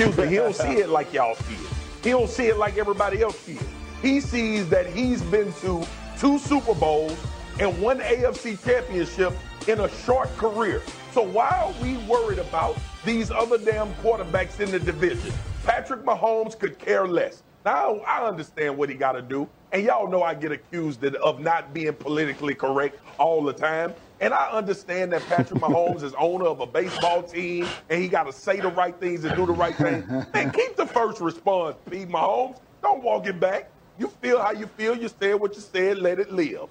Speaker 13: Excuse me. He don't see it like y'all see it. He don't see it like everybody else see it. He sees that he's been to two Super Bowls and one AFC championship in a short career. So why are we worried about these other damn quarterbacks in the division? Patrick Mahomes could care less. Now I understand what he got to do, and y'all know I get accused of not being politically correct all the time. And I understand that Patrick Mahomes is owner of a baseball team, and he got to say the right things and do the right thing. Man, keep the first response, Pete Mahomes. Don't walk it back. You feel how you feel. You said what you said. Let it live.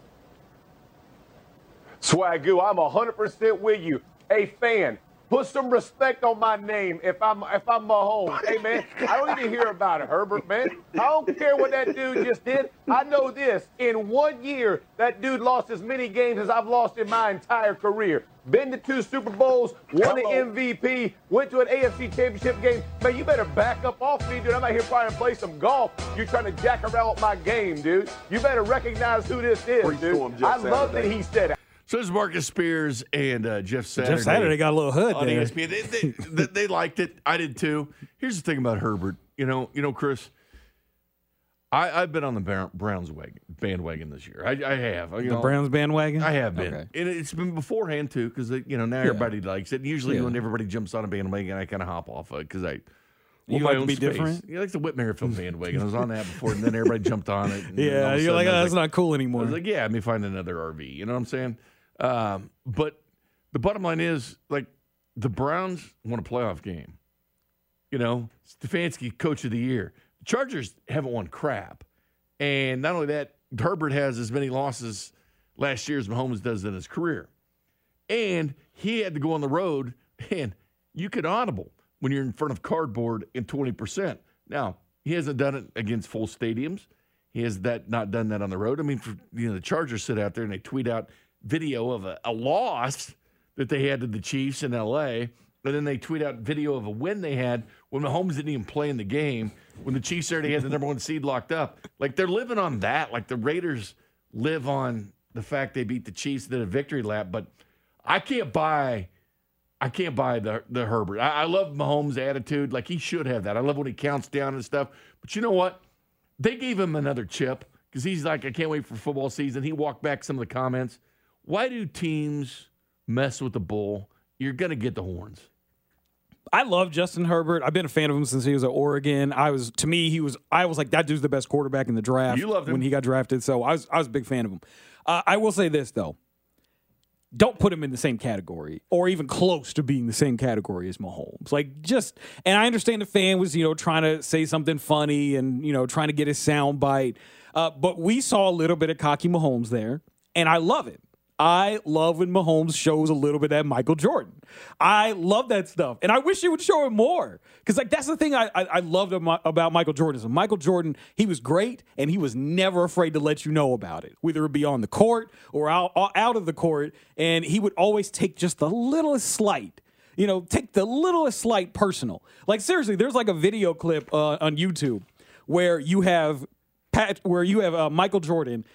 Speaker 12: Swagu, I'm 100% with you. A fan, put some respect on my name if I'm if I'm Mahomes. Hey, man, I don't even hear about it, Herbert, man. I don't care what that dude just did. I know this. In one year, that dude lost as many games as I've lost in my entire career. Been to two Super Bowls, won the MVP, went to an AFC Championship game. Man, you better back up off me, dude. I'm out here trying to play some golf. You're trying to jack around with my game, dude. You better recognize who this is, dude. I love that he said it.
Speaker 2: So is Marcus Spears and uh, Jeff Saturday.
Speaker 7: Jeff Saturday got a little hood
Speaker 2: on
Speaker 7: there.
Speaker 2: ESPN. They, they, they, they liked it. I did too. Here's the thing about Herbert. You know, you know, Chris. I, I've been on the Browns wagon, bandwagon this year. I, I have. You
Speaker 7: The
Speaker 2: know,
Speaker 7: Browns bandwagon?
Speaker 2: I have been,
Speaker 7: Okay.
Speaker 2: and it's been beforehand too, because you know now everybody likes it. Usually,
Speaker 7: Yeah.
Speaker 2: when everybody jumps on a bandwagon, I kind of hop off of it because I.
Speaker 7: You like to be
Speaker 2: space.
Speaker 7: different?
Speaker 2: You like the Whit Merrifield bandwagon. I was on that before, and then everybody jumped on it. and
Speaker 7: Yeah, you're like, oh, that's not cool anymore.
Speaker 2: I was like, yeah, let me find another RV. You know what I'm saying? Um, but the bottom line is, like, the Browns won a playoff game. You know, Stefanski, coach of the year. The Chargers haven't won crap. And not only that, Herbert has as many losses last year as Mahomes does in his career. And he had to go on the road, and you could audible when you're in front of cardboard in 20%. Now, he hasn't done it against full stadiums. He has that not done that on the road. I mean, for, you know, the Chargers sit out there and they tweet out video of a, a loss that they had to the Chiefs in L.A., and then they tweet out video of a win they had when Mahomes didn't even play in the game, when the Chiefs already had the number one seed locked up. Like they're living on that. Like the Raiders live on the fact they beat the Chiefs, did a victory lap. But I can't buy, I can't buy the the Herbert. I, I love Mahomes' attitude. Like he should have that. I love when he counts down and stuff. But you know what? They gave him another chip because he's like, I can't wait for football season. He walked back some of the comments. Why do teams mess with the bull? You're gonna get the horns.
Speaker 7: I love Justin Herbert. I've been a fan of him since he was at Oregon. I was to me, he was I was like that dude's the best quarterback in the draft.
Speaker 2: You loved him.
Speaker 7: when he got drafted, so I was I was a big fan of him. Uh, I will say this though. Don't put him in the same category or even close to being the same category as Mahomes. Like just and I understand the fan was, you know, trying to say something funny and, you know, trying to get his sound bite. Uh, but we saw a little bit of cocky Mahomes there, and I love it. I love when Mahomes shows a little bit of that Michael Jordan. I love that stuff, and I wish he would show it more. Because like that's the thing I I, I loved about Michael Jordan. So Michael Jordan, he was great, and he was never afraid to let you know about it, whether it be on the court or out out of the court. And he would always take just the littlest slight. You know, take the littlest slight personal. Like seriously, there's like a video clip uh, on YouTube where you have Pat, where you have uh, Michael Jordan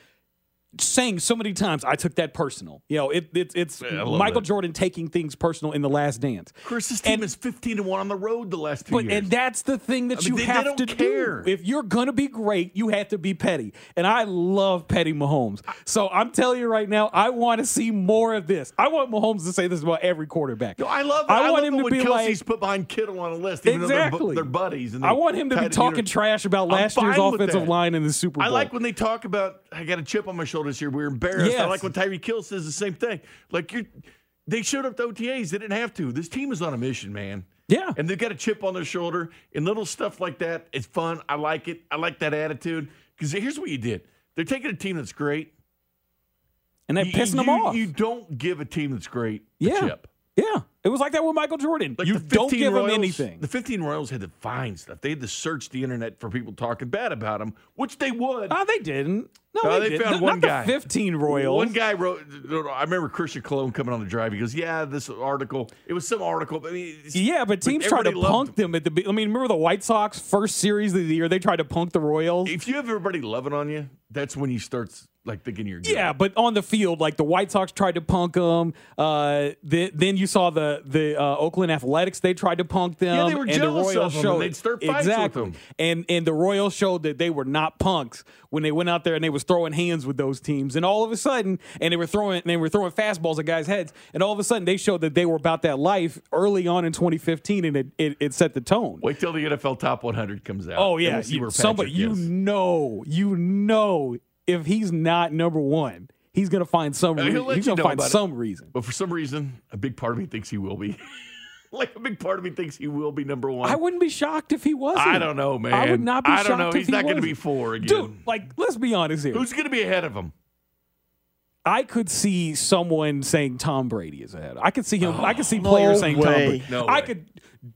Speaker 7: saying so many times, I took that personal. You know, it, it it's
Speaker 2: I love
Speaker 7: Michael
Speaker 2: that.
Speaker 7: Jordan taking things personal in the last dance.
Speaker 2: Chris, this team is 15 to 1 on the road the last two
Speaker 7: But
Speaker 2: years.
Speaker 7: and that's the thing that
Speaker 2: I mean,
Speaker 7: you
Speaker 2: they- they
Speaker 7: have
Speaker 2: don't
Speaker 7: to
Speaker 2: care.
Speaker 7: do. If you're gonna be great, you have to be petty. And I love petty Mahomes. So I'm telling you right now, I want to see more of this. I want Mahomes to say this about every quarterback.
Speaker 2: No, I love.
Speaker 7: I,
Speaker 2: I,
Speaker 7: want
Speaker 2: love
Speaker 7: him to be
Speaker 2: Kelce's
Speaker 7: like
Speaker 2: put behind Kittle on a list. Even though they're
Speaker 7: exactly.
Speaker 2: they're, buddies. And
Speaker 7: I want him to be talking
Speaker 2: unit.
Speaker 7: trash about last year's offensive
Speaker 2: that.
Speaker 7: line in the Super Bowl.
Speaker 2: I like when they talk about I got a chip on my shoulder this year. We're embarrassed. I like when Tyreek Hill says the same thing. Like you're, they showed up to OTAs. They didn't have to. This team is on a mission, man.
Speaker 7: Yeah.
Speaker 2: And they've got a chip on their shoulder and little stuff like that. It's fun. I like it. I like that attitude. Because here's what you did. They're taking a team that's great.
Speaker 7: and they're
Speaker 2: You-
Speaker 7: pissing them off.
Speaker 2: You don't give a team that's great a
Speaker 7: Yeah.
Speaker 2: chip.
Speaker 7: yeah. It was like that with Michael Jordan.
Speaker 2: Like
Speaker 7: you don't give
Speaker 2: Royals,
Speaker 7: him anything.
Speaker 2: The 15 Royals had to find stuff. They had to search the internet for people talking bad about them, which they would.
Speaker 7: Oh, they didn't. No,
Speaker 2: No,
Speaker 7: they,
Speaker 2: they
Speaker 7: didn't.
Speaker 2: found one
Speaker 7: the
Speaker 2: guy.
Speaker 7: 15 Royals.
Speaker 2: One guy wrote. I remember Christian Colón coming on the drive. He goes, "Yeah, this article. It was some article. I mean,
Speaker 7: Yeah, but teams tried to punk them at the. I mean, remember the White Sox first series of the year? They tried to punk the Royals.
Speaker 2: If you have everybody loving on you, that's when you start like thinking you're good.
Speaker 7: Yeah, but on the field, like the White Sox tried to punk them. Uh, th- then you saw the the uh, Oakland Athletics. They tried to punk them.
Speaker 2: Yeah, they were
Speaker 7: and
Speaker 2: jealous
Speaker 7: the Royals
Speaker 2: of 'em, and
Speaker 7: showed
Speaker 2: they'd start fights with them.
Speaker 7: And and the Royals showed that they were not punks when they went out there and they was throwing hands with those teams. And all of a sudden, and they were throwing they were throwing fastballs at guys' heads. And all of a sudden, they showed that they were about that life early on in 2015, and it it, it set the tone.
Speaker 2: Wait till the NFL Top 100 comes out.
Speaker 7: Oh yeah,
Speaker 2: we'll
Speaker 7: you- somebody
Speaker 2: Patrick
Speaker 7: you
Speaker 2: is.
Speaker 7: know, you know, if he's not number one, he's gonna find some. Re-
Speaker 2: he'll
Speaker 7: he's gonna find
Speaker 2: about it.
Speaker 7: some reason.
Speaker 2: But for some reason, a big part of me thinks he will be. like a big part of me thinks he will be number one.
Speaker 7: I wouldn't be shocked if he wasn't.
Speaker 2: I don't know, man.
Speaker 7: I would not be
Speaker 2: I
Speaker 7: shocked
Speaker 2: don't know.
Speaker 7: if
Speaker 2: He's
Speaker 7: he
Speaker 2: not going to be four again.
Speaker 7: Dude, like, let's be honest here.
Speaker 2: Who's going to be ahead of him?
Speaker 7: I could see someone saying Tom Brady is ahead. I could see him. I could see
Speaker 9: No
Speaker 7: players saying Tom
Speaker 9: way.
Speaker 7: Brady.
Speaker 2: No
Speaker 7: I
Speaker 2: way.
Speaker 7: could.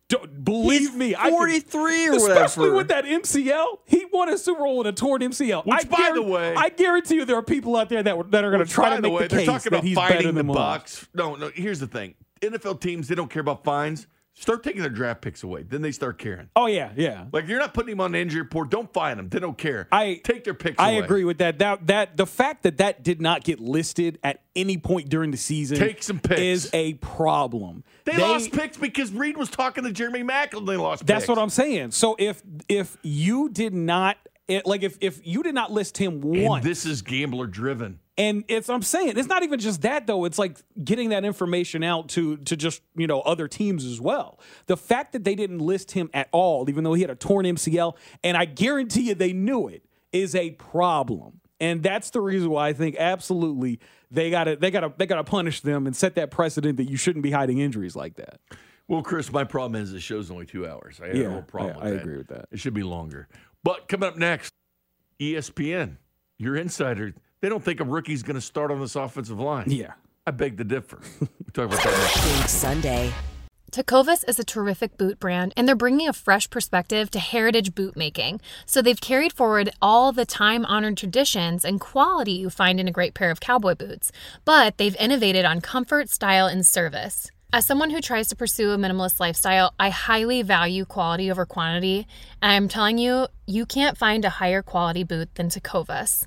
Speaker 7: D- believe me, I could-
Speaker 9: 43 or
Speaker 7: especially
Speaker 9: whatever.
Speaker 7: with that MCL. He won a Super Bowl with a torn MCL.
Speaker 2: Which,
Speaker 7: I
Speaker 2: by the way-
Speaker 7: I guarantee you, there are people out there that were- that are going to try to
Speaker 2: the
Speaker 7: make
Speaker 2: way,
Speaker 7: the
Speaker 2: they're
Speaker 7: case
Speaker 2: talking
Speaker 7: that
Speaker 2: about
Speaker 7: he's better
Speaker 2: fighting the
Speaker 7: than Mahomes.
Speaker 2: Bucks. No, no. Here's the thing: NFL teams they don't care about fines. Start taking their draft picks away. Then they start caring.
Speaker 7: Oh yeah, yeah.
Speaker 2: Like you're not putting him on the injury report. Don't find them. They don't care.
Speaker 7: I
Speaker 2: take their picks.
Speaker 7: I
Speaker 2: away.
Speaker 7: agree with that. That that the fact that that did not get listed at any point during the season
Speaker 2: Take some picks.
Speaker 7: is a problem.
Speaker 2: They, lost picks because Reid was talking to Jeremy Mack and they lost.
Speaker 7: That's
Speaker 2: picks.
Speaker 7: what I'm saying. So if if you did not it, like if if you did not list him
Speaker 2: And
Speaker 7: once,
Speaker 2: this is gambler driven.
Speaker 7: And it's I'm saying it's not even just that though. It's like getting that information out to to just you know other teams as well. The fact that they didn't list him at all, even though he had a torn MCL, and I guarantee you they knew it, is a problem. And that's the reason why I think absolutely they gotta they gotta they gotta punish them and set that precedent that you shouldn't be hiding injuries like that.
Speaker 2: Well, Chris, my problem is the show's only two hours. I have
Speaker 7: Yeah,
Speaker 2: problem
Speaker 7: I-
Speaker 2: that.
Speaker 7: agree with that.
Speaker 2: It should be longer. But coming up next, ESPN, your insider, they don't think a rookie's going to start on this offensive line.
Speaker 7: Yeah.
Speaker 2: I beg to differ. We'll talk about that next.
Speaker 4: Bink Sunday.
Speaker 14: Tecovas is a terrific boot brand, and they're bringing a fresh perspective to heritage boot making. So they've carried forward all the time honored traditions and quality you find in a great pair of cowboy boots, but they've innovated on comfort, style, and service. As someone who tries to pursue a minimalist lifestyle, I highly value quality over quantity, and I'm telling you, you can't find a higher quality boot than Tecovas.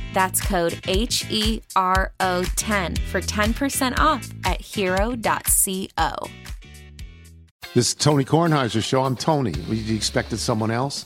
Speaker 15: That's code H E R O 10 for 10% off at hero.co.
Speaker 16: This is Tony Kornheiser's show. I'm Tony. You expected someone else?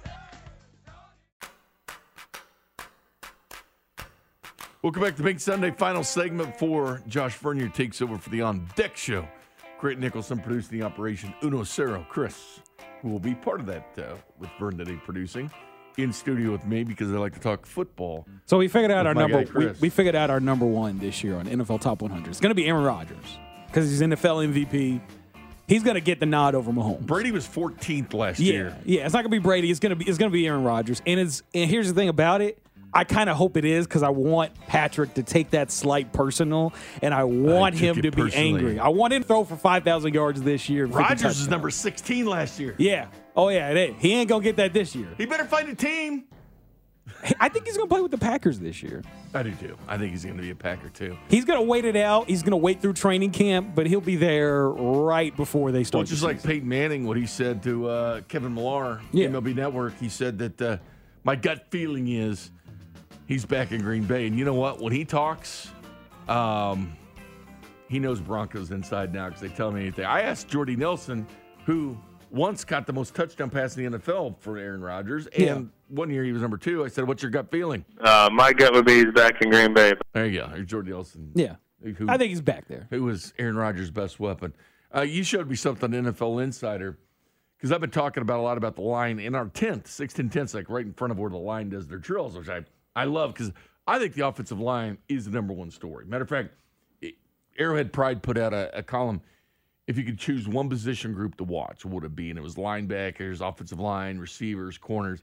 Speaker 2: Welcome back to Bink Sunday, final segment for Josh Vernier takes over for the On Deck Show. Grant Nicholson producing the operation. Uno Cero, Chris, who will be part of that uh, with Vern today producing, in studio with me because I like to talk football.
Speaker 7: So we figured out our number. We, we figured out our number one this year on NFL Top 100. It's going to be Aaron Rodgers because he's NFL MVP. He's going to get the nod over Mahomes.
Speaker 2: Brady was 14th last
Speaker 7: yeah,
Speaker 2: year.
Speaker 7: Yeah, it's not going to be Brady. It's going to be it's going to be Aaron Rodgers. And it's and here's the thing about it. I kind of hope it is because I want Patrick to take that slight personal, and I want
Speaker 2: took
Speaker 7: him to be
Speaker 2: personally.
Speaker 7: angry. I want him to throw for five thousand yards this year. and 50
Speaker 2: Rodgers is number 16 last year.
Speaker 7: Yeah. Oh yeah, it is. He ain't gonna get that this year.
Speaker 2: He better find a team.
Speaker 7: I think he's gonna play with the Packers this year.
Speaker 2: I do too. I think he's going to be a Packer too.
Speaker 7: He's gonna wait it out. He's gonna wait through training camp, but he'll be there right before they start.
Speaker 2: Well, just like
Speaker 7: season.
Speaker 2: Peyton Manning, what he said to uh, Kevin Millar,
Speaker 7: Yeah.
Speaker 2: MLB Network, he said that uh, my gut feeling is he's back in Green Bay. And you know what? When he talks, um, he knows Broncos inside now because they tell me anything. I asked Jordy Nelson, who once got the most touchdown pass in the NFL for Aaron Rodgers, and
Speaker 7: Yeah.
Speaker 2: one year he was number two. I said, "What's your gut feeling?"
Speaker 17: Uh, my gut would be he's back in Green Bay.
Speaker 2: There you go. There's Jordy Nelson.
Speaker 7: Yeah.
Speaker 2: Who,
Speaker 7: I think he's back there.
Speaker 2: who was Aaron Rodgers' best weapon. Uh, you showed me something NFL Insider because I've been talking about a lot about the line in our tenth, sixteen tenths, like right in front of where the line does their drills, which I I love because I think the offensive line is the number one story. Matter of fact, Arrowhead Pride put out a, a column. If you could choose one position group to watch, what would it be? And it was linebackers, offensive line, receivers, corners.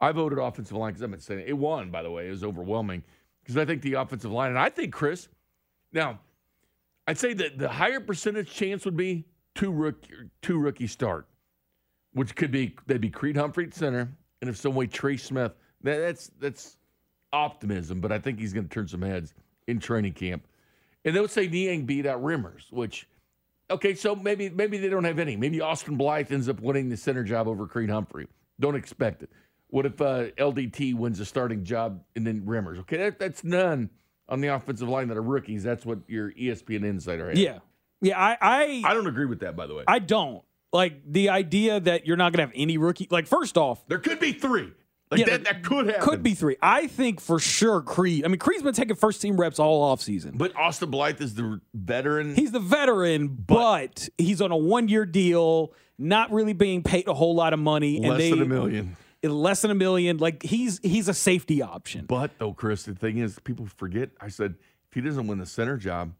Speaker 2: I voted offensive line because I've been saying it. it won, by the way. It was overwhelming because I think the offensive line, and I think Chris. Now, I'd say that the higher percentage chance would be two rookie, two rookie start, which could be they'd be Creed Humphrey at center, and if some way Trey Smith. That, that's that's optimism, but I think he's going to turn some heads in training camp. And they would say Niang beat out Remmers, which okay, so maybe maybe they don't have any. Maybe Austin Blythe ends up winning the center job over Creed Humphrey. Don't expect it. What if uh, LDT wins the starting job and then Remmers? Okay, that, that's none on the offensive line that are rookies. That's what your ESPN insider had.
Speaker 7: Yeah. Yeah, I, I
Speaker 2: I don't agree with that, by the way.
Speaker 7: I don't. Like the idea that you're not gonna have any rookie like first off,
Speaker 2: there could be three. Like
Speaker 7: Yeah,
Speaker 2: that, that could happen.
Speaker 7: could be three. I think for sure Creed. I mean, Creed's been taking first team reps all offseason.
Speaker 2: But Austin Blythe is the veteran.
Speaker 7: He's the veteran, but, he's on a one year deal, not really being paid a whole lot of money. and
Speaker 2: less
Speaker 7: they,
Speaker 2: than a million.
Speaker 7: Less than a million. Like he's he's a safety option.
Speaker 2: But though, Chris, the thing is, people forget. I said if he doesn't win the center job,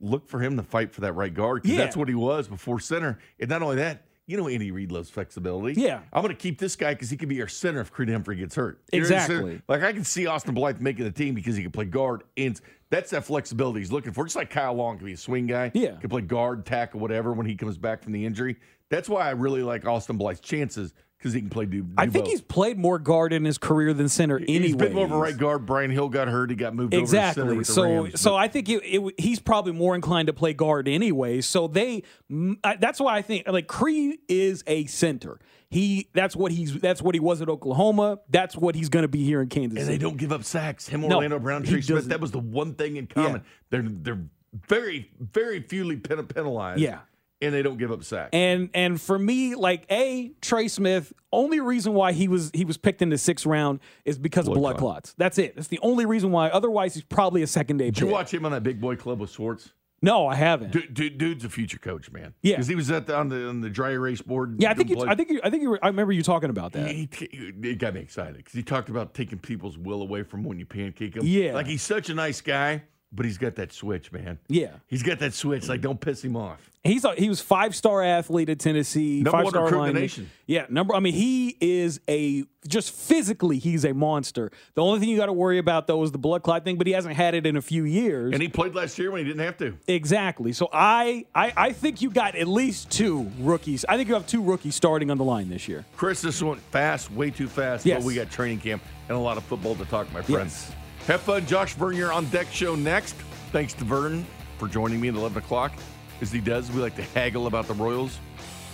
Speaker 2: look for him to fight for that right guard because
Speaker 7: Yeah.
Speaker 2: that's what he was before center. And not only that, you know, Andy Reid loves flexibility.
Speaker 7: Yeah.
Speaker 2: I'm going to keep this guy because he can be our center if Creed Humphrey gets hurt. You know what I'm saying?
Speaker 7: Exactly.
Speaker 2: Like I can see Austin Blythe making the team because he can play guard, and that's that flexibility he's looking for. Just like Kyle Long can be a swing guy.
Speaker 7: Yeah.
Speaker 2: can play guard, tackle, whatever when he comes back from the injury. That's why I really like Austin Blythe's chances because he can play do. do
Speaker 7: I think
Speaker 2: both.
Speaker 7: he's played more guard in his career than center anyway.
Speaker 2: He's been more of a right guard. Brian Hill got hurt. He got moved over to center
Speaker 7: Exactly. So,
Speaker 2: Rams.
Speaker 7: so I think it, it, he's probably more inclined to play guard anyway. So they, that's why I think like Cree is a center. He, that's what he's, that's what he was at Oklahoma. That's what he's going to be here in Kansas.
Speaker 2: and they
Speaker 7: City.
Speaker 2: don't give up sacks. Him,
Speaker 7: No,
Speaker 2: Orlando Brown,
Speaker 7: he
Speaker 2: Trey Smith. That was the one thing in common. They're they're very very fewly penalized.
Speaker 7: Yeah.
Speaker 2: And they don't give up sacks.
Speaker 7: And and for me, like a Trey Smith, only reason why he was he was picked in the sixth round is because of
Speaker 2: Blood
Speaker 7: blood
Speaker 2: clot.
Speaker 7: clots. That's it. That's the only reason why. Otherwise, he's probably a second day
Speaker 2: Did you watch him on that big boy club with Swartz?
Speaker 7: No, I haven't.
Speaker 2: Dude, dude, dude's a future coach, man.
Speaker 7: Yeah.
Speaker 2: because he was at the, on the on the dry erase board.
Speaker 7: Yeah, I think you, I think you, I think you were, I remember you talking about that.
Speaker 2: He, he, it got me excited because he talked about taking people's will away from when you pancake them.
Speaker 7: Yeah.
Speaker 2: like he's such a nice guy, but he's got that switch, man.
Speaker 7: Yeah.
Speaker 2: he's got that switch. Like, don't piss him off.
Speaker 7: He's a, he was five star athlete at Tennessee.
Speaker 2: Number one
Speaker 7: five-star
Speaker 2: recruit in the nation.
Speaker 7: Yeah, number. I mean, he is a just physically he's a monster. The only thing you got to worry about though is the blood clot thing, but he hasn't had it in a few years.
Speaker 2: And he played last year when he didn't have to.
Speaker 7: Exactly. So I, I I think you got at least two rookies. I think you have two rookies starting on the line this year.
Speaker 2: Chris, this went fast, way too fast.
Speaker 7: Yes.
Speaker 2: But we got training camp and a lot of football to talk, my friends.
Speaker 7: Yes.
Speaker 2: Have fun. Josh Vernier on deck show next. Thanks to Vern for joining me at 11 o'clock. As he does, we like to haggle about the Royals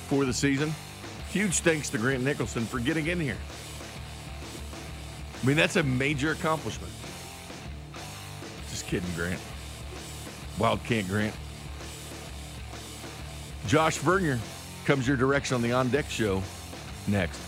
Speaker 2: for the season. Huge thanks to Grant Nicholson for getting in here. I mean, that's a major accomplishment. Just kidding, Grant. Wildcat Grant. Josh Vernier comes your direction on the On Deck show next.